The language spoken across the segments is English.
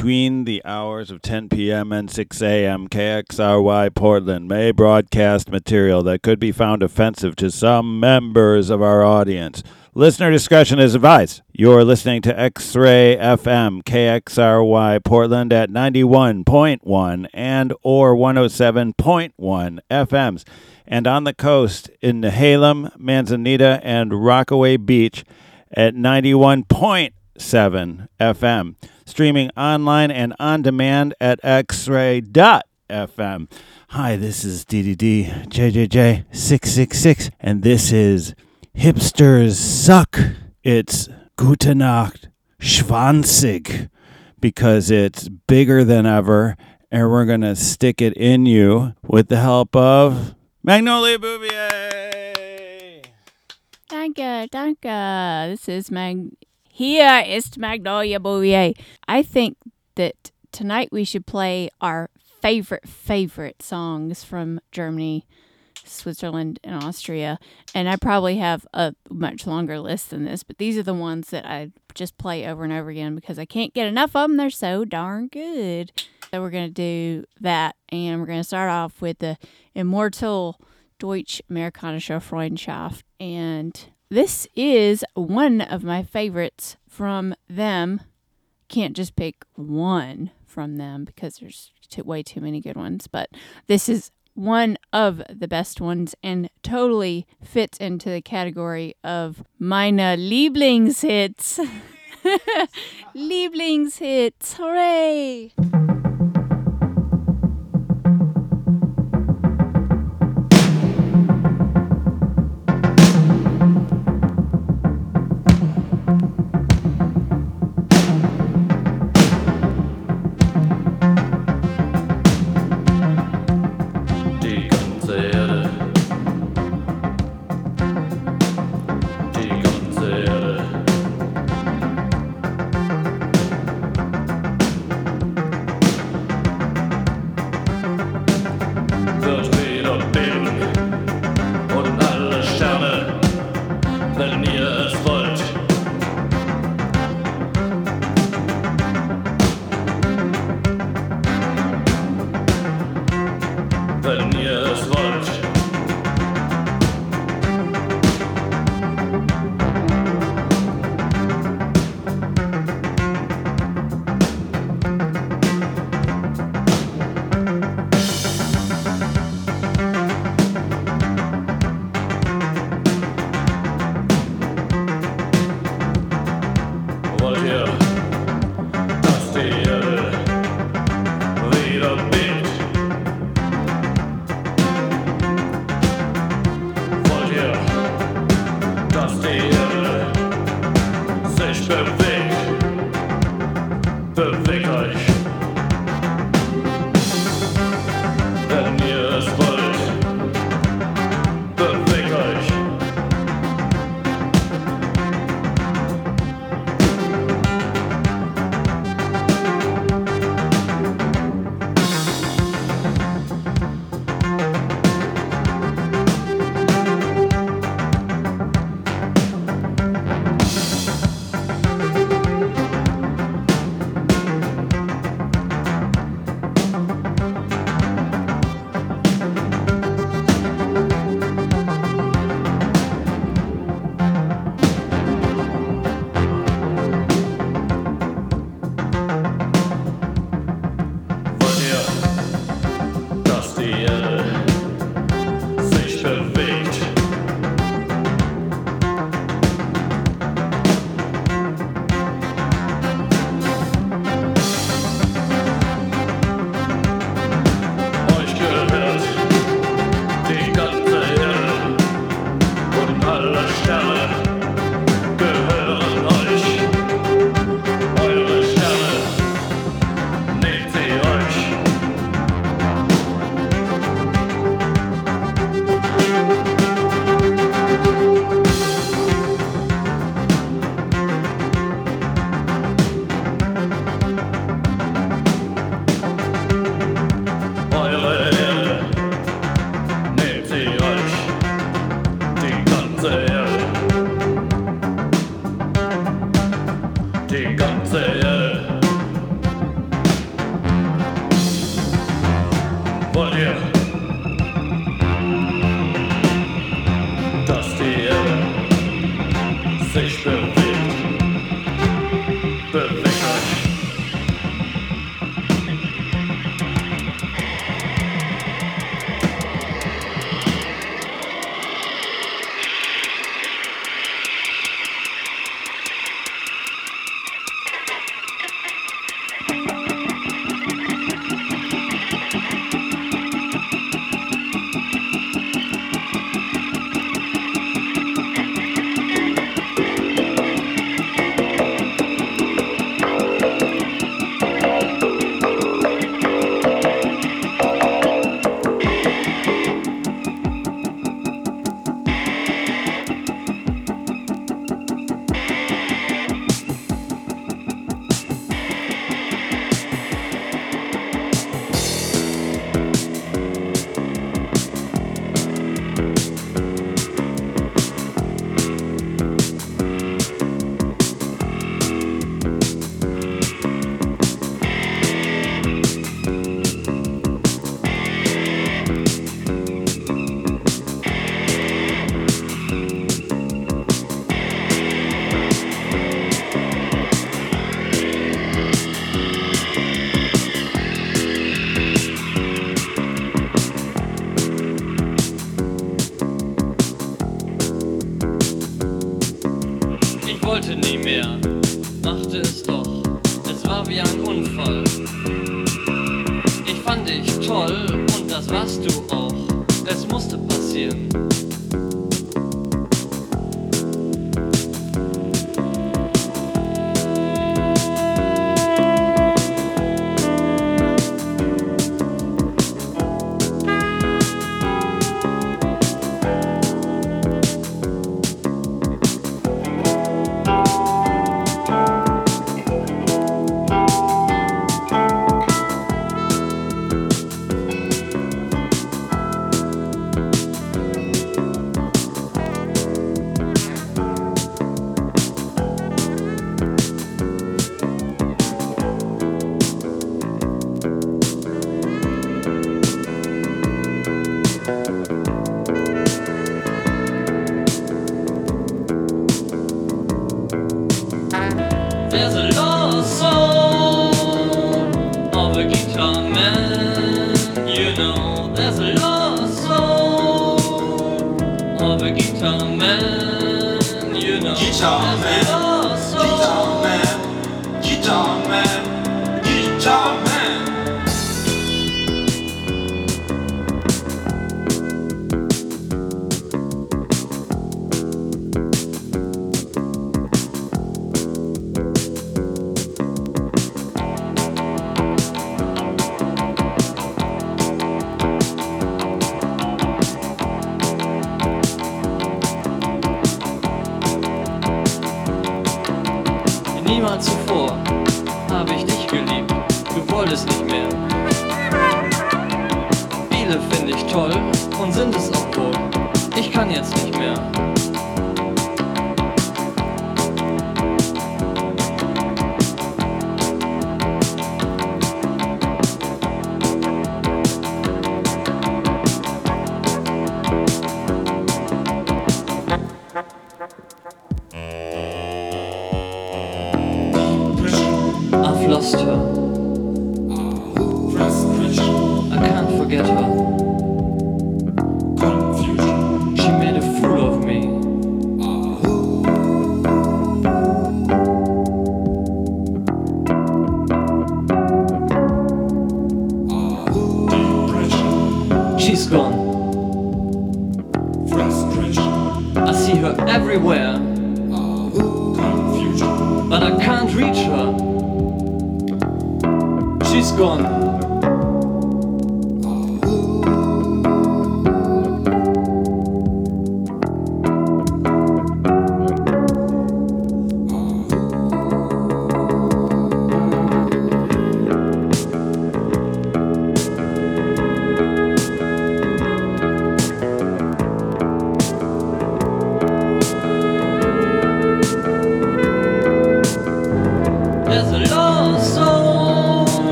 between the hours of 10 p.m. and 6 a.m., KXRY Portland may broadcast material that could be found offensive to some members of our audience. Listener discretion is advised. You're listening to X Ray FM, KXRY Portland at 91.1 and or 107.1 FMs, and on the coast in Nehalem, Manzanita, and Rockaway Beach at 91.7 FM. Streaming online and on demand at xray.fm. Hi, this is DDD JJJ666, and this is Hipsters Suck. It's Gute Nacht Schwanzig because it's bigger than ever, and we're going to stick it in you with the help of Magnolia Bouvier. Danke, danke. This is Mag. Here is Magnolia Bouvier. I think that tonight we should play our favorite, favorite songs from Germany, Switzerland, and Austria. And I probably have a much longer list than this, but these are the ones that I just play over and over again because I can't get enough of them. They're so darn good. So we're going to do that. And we're going to start off with the immortal Deutsch Amerikanische Freundschaft. And this is one of my favorites from them. Can't just pick one from them because there's too, way too many good ones, but this is one of the best ones and totally fits into the category of meine Lieblingshits. Lieblingshits, hooray!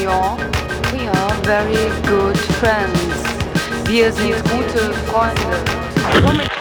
We are very good friends. Wir sind gute Freunde.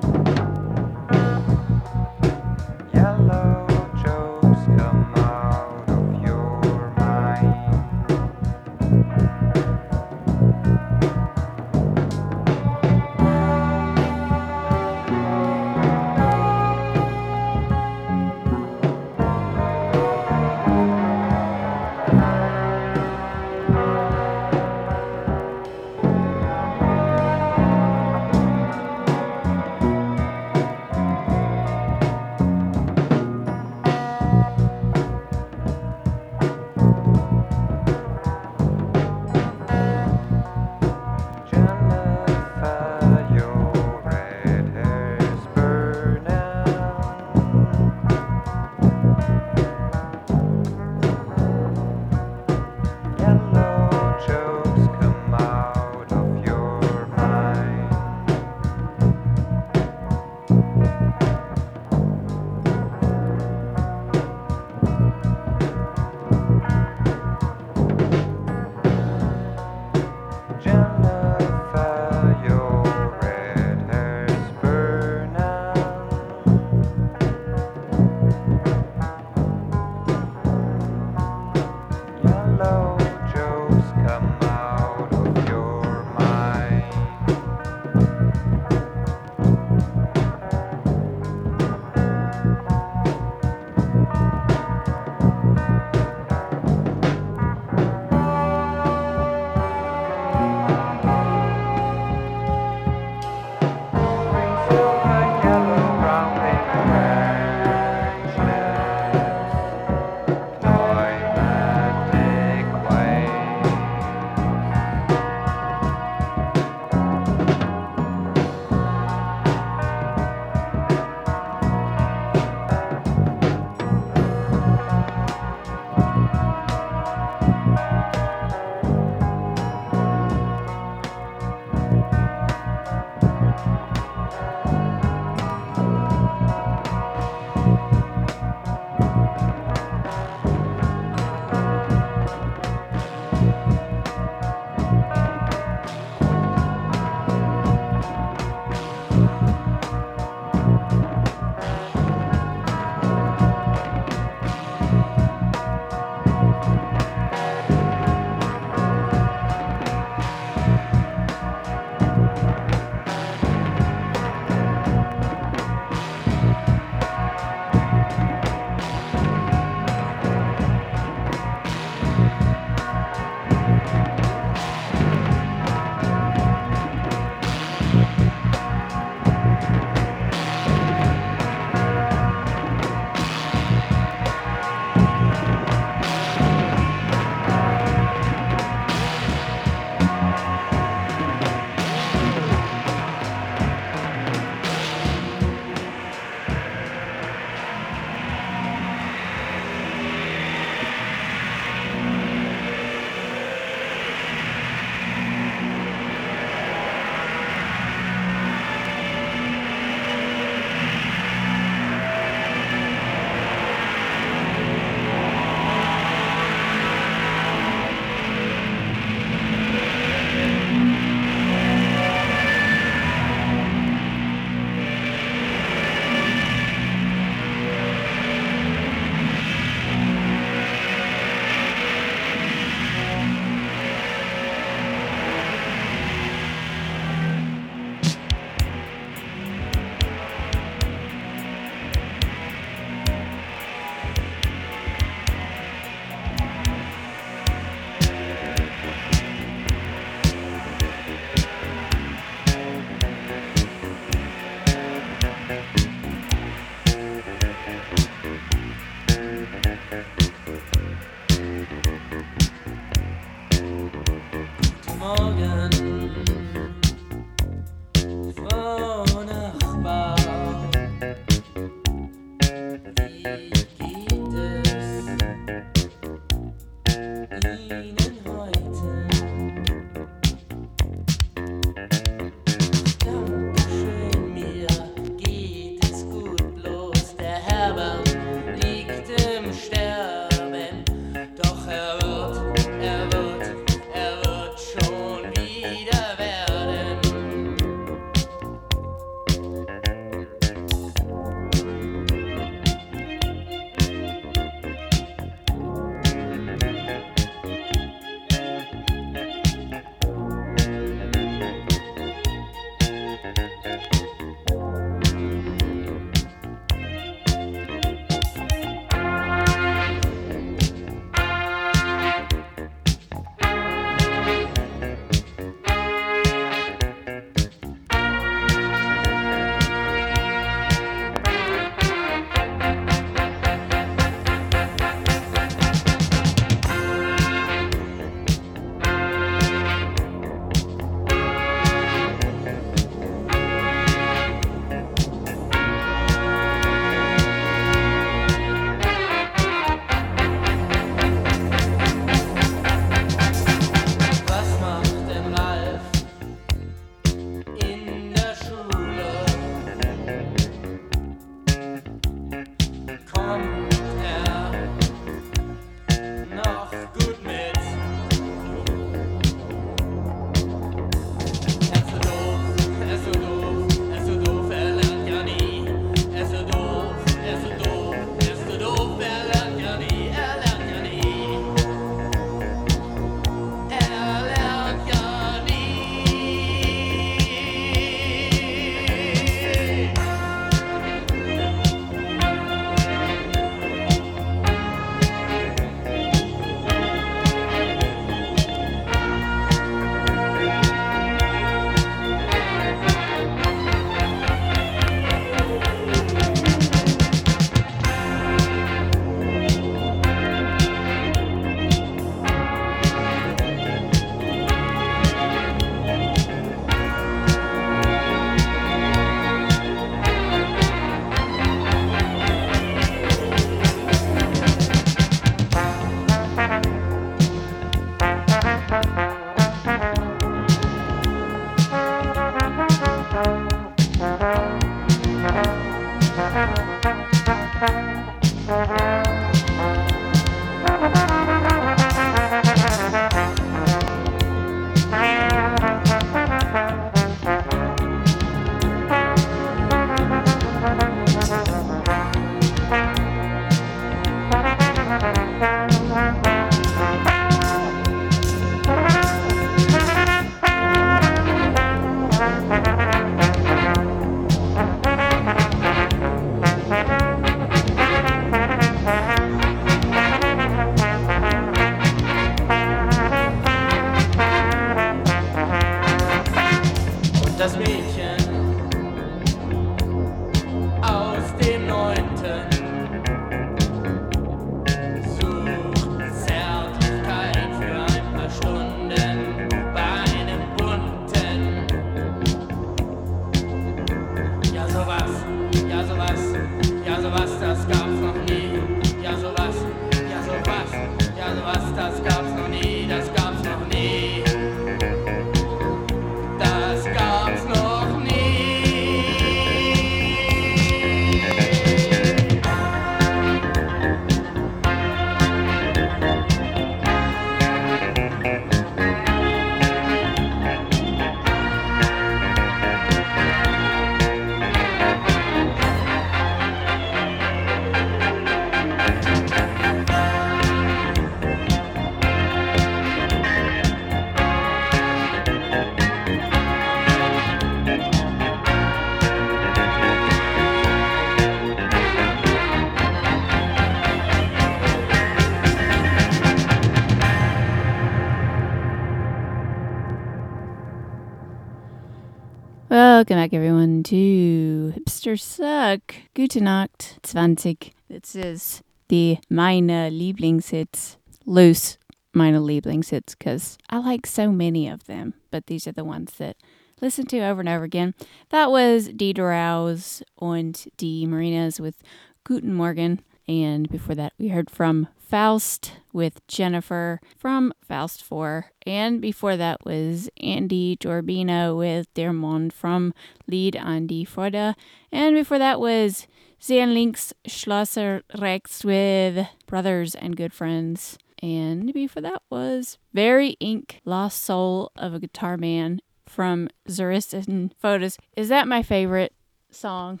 Gute Nacht 20. This is the meine Lieblingshits. Loose meine Lieblingshits because I like so many of them, but these are the ones that listen to over and over again. That was Die Doraus und Die Marinas with Guten Morgen. And before that, we heard from Faust with Jennifer from Faust 4. And before that was Andy Giorbino with Der Mond from Lied an die Freude. And before that was Seen Links Schloesser Rechts with Brothers and Good Friends. And before that was Very Inc, Lost Soul of a Guitar Man from Zuristan Photos. Is that my favorite song?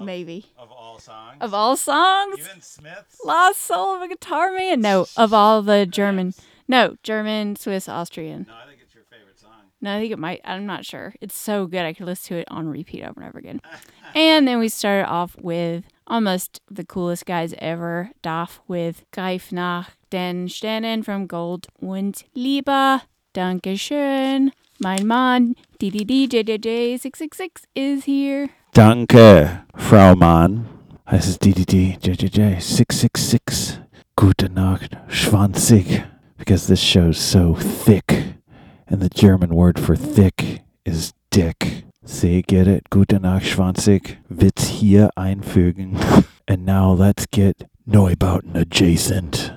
Maybe. Of all songs? Of all songs? Even Smith's? Lost Soul of a Guitar Man? No, of all the German. No, German, Swiss, Austrian. No, I think it's your favorite song. No, I think it might. I'm not sure. It's so good. I could listen to it on repeat over and over again. and then we started off with almost the coolest guys ever, DAF with Greif nach den Sternen from Gold und Liebe. Dankeschön. Mein Mann, DDD666 is here. Danke, Frau Mann. Es ist DDD JJJ 666. Gute Nacht, Schwanzig. Because this show's so thick. And the German word for thick is dick. See, get it? Gute Nacht, Schwanzig. Witz hier einfügen. And now let's get Neubauten adjacent.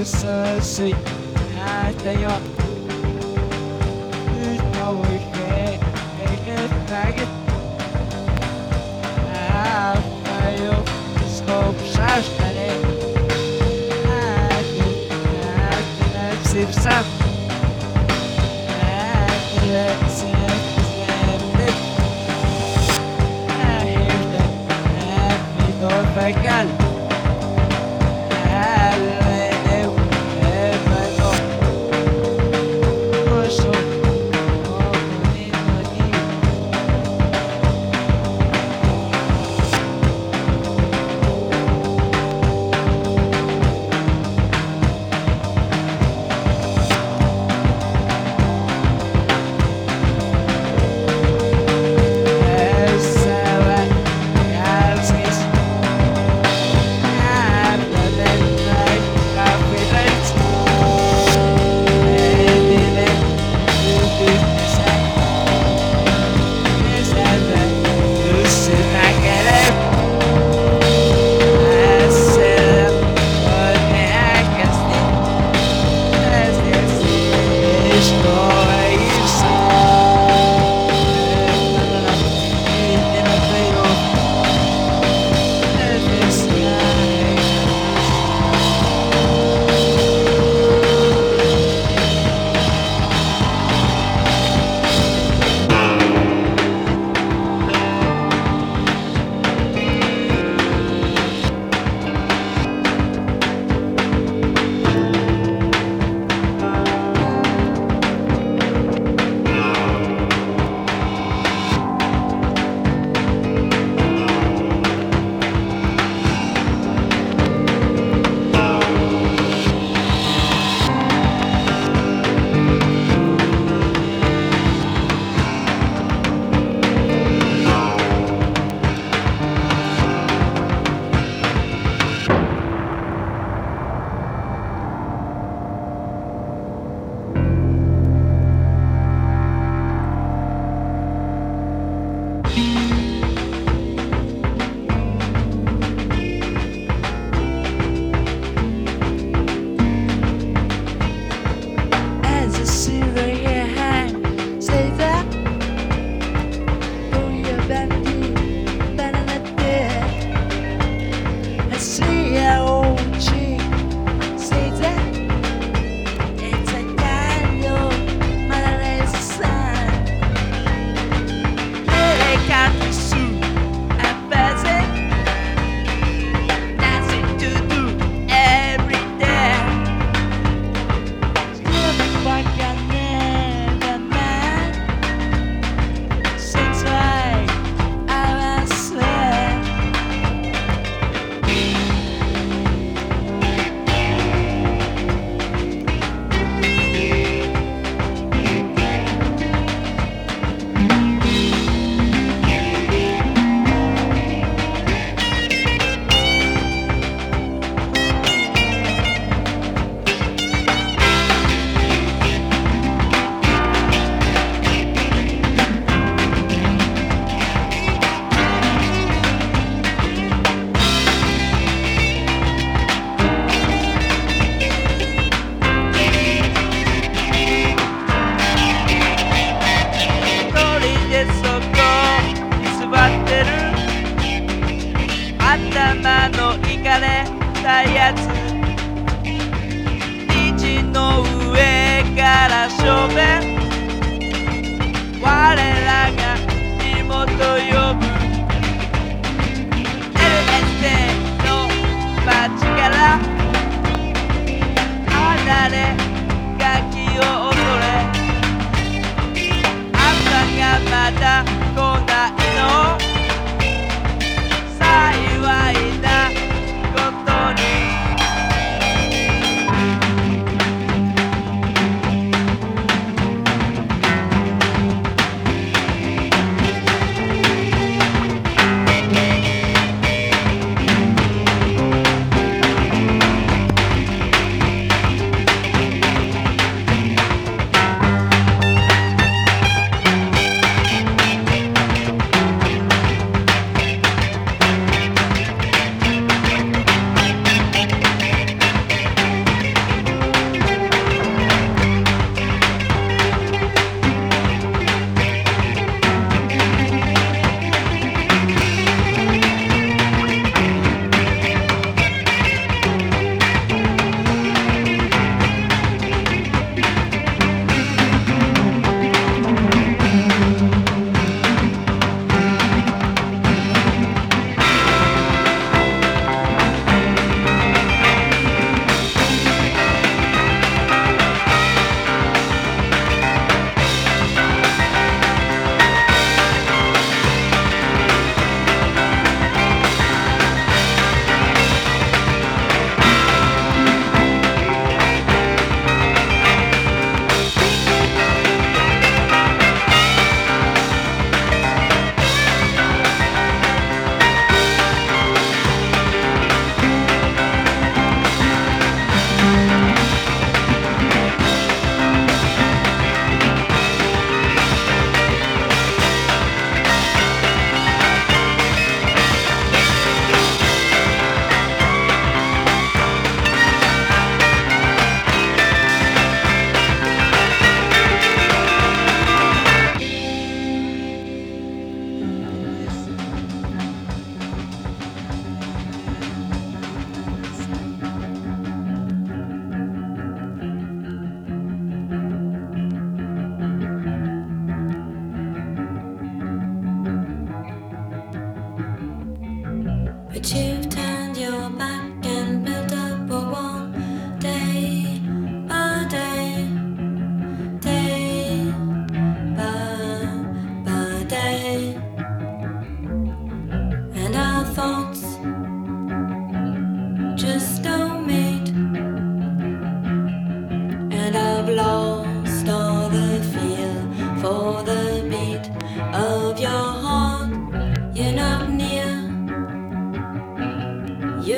összeszik hátja. Üt a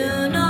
You're not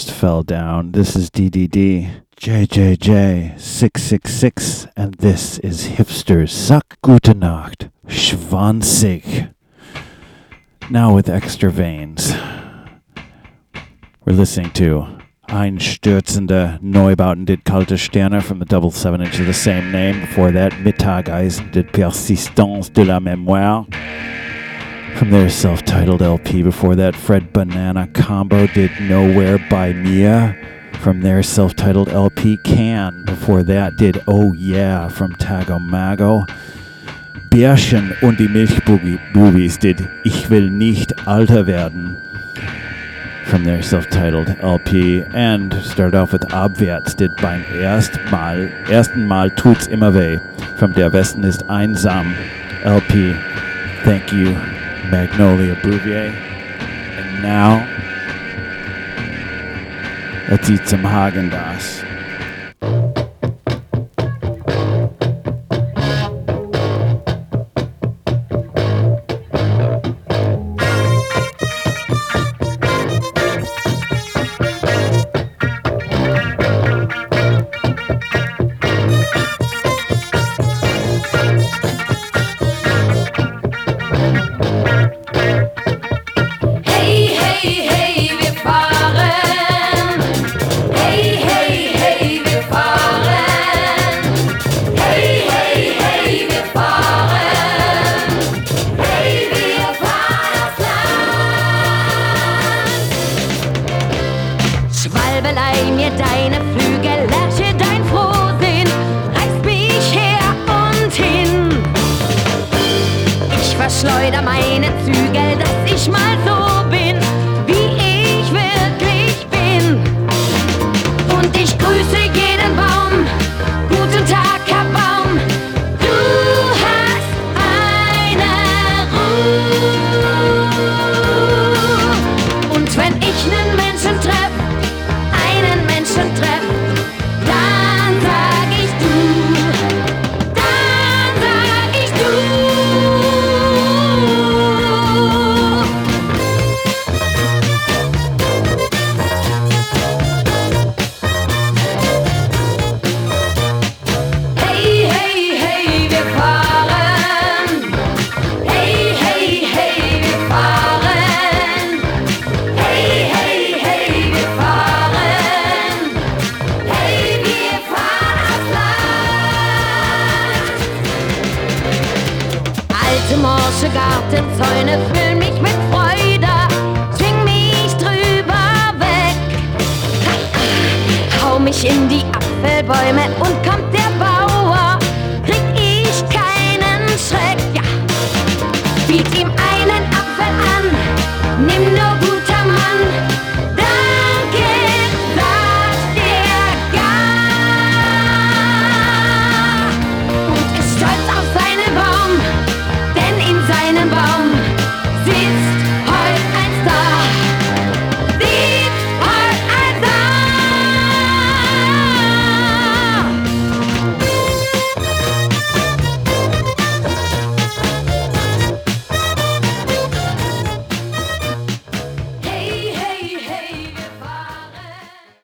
just fell down. This is DDD. JJJ666, and this is Hipsters Suck Gute Nacht. Schwanzig. Now with extra veins. We're listening to Einstürzende Neubauten did Kalte Sterne from the double seven inch of the same name. Before that, Mittageisen did Persistance de la Mémoire from their self titled LP. Before that, Fred Banana Combo did Nowhere Bei Mir from their self titled LP. Can. Before that, did Oh Yeah from Tago Mago. Bärchen und die Milchbubis did Ich will nicht alter werden from their self-titled LP and started off with Abwärts did beim ersten Mal, ersten Mal tut's immer weh from Der Westen ist einsam LP. Thank you, Magnolia Bouvier. And now, let's eat some Haagen-Dazs.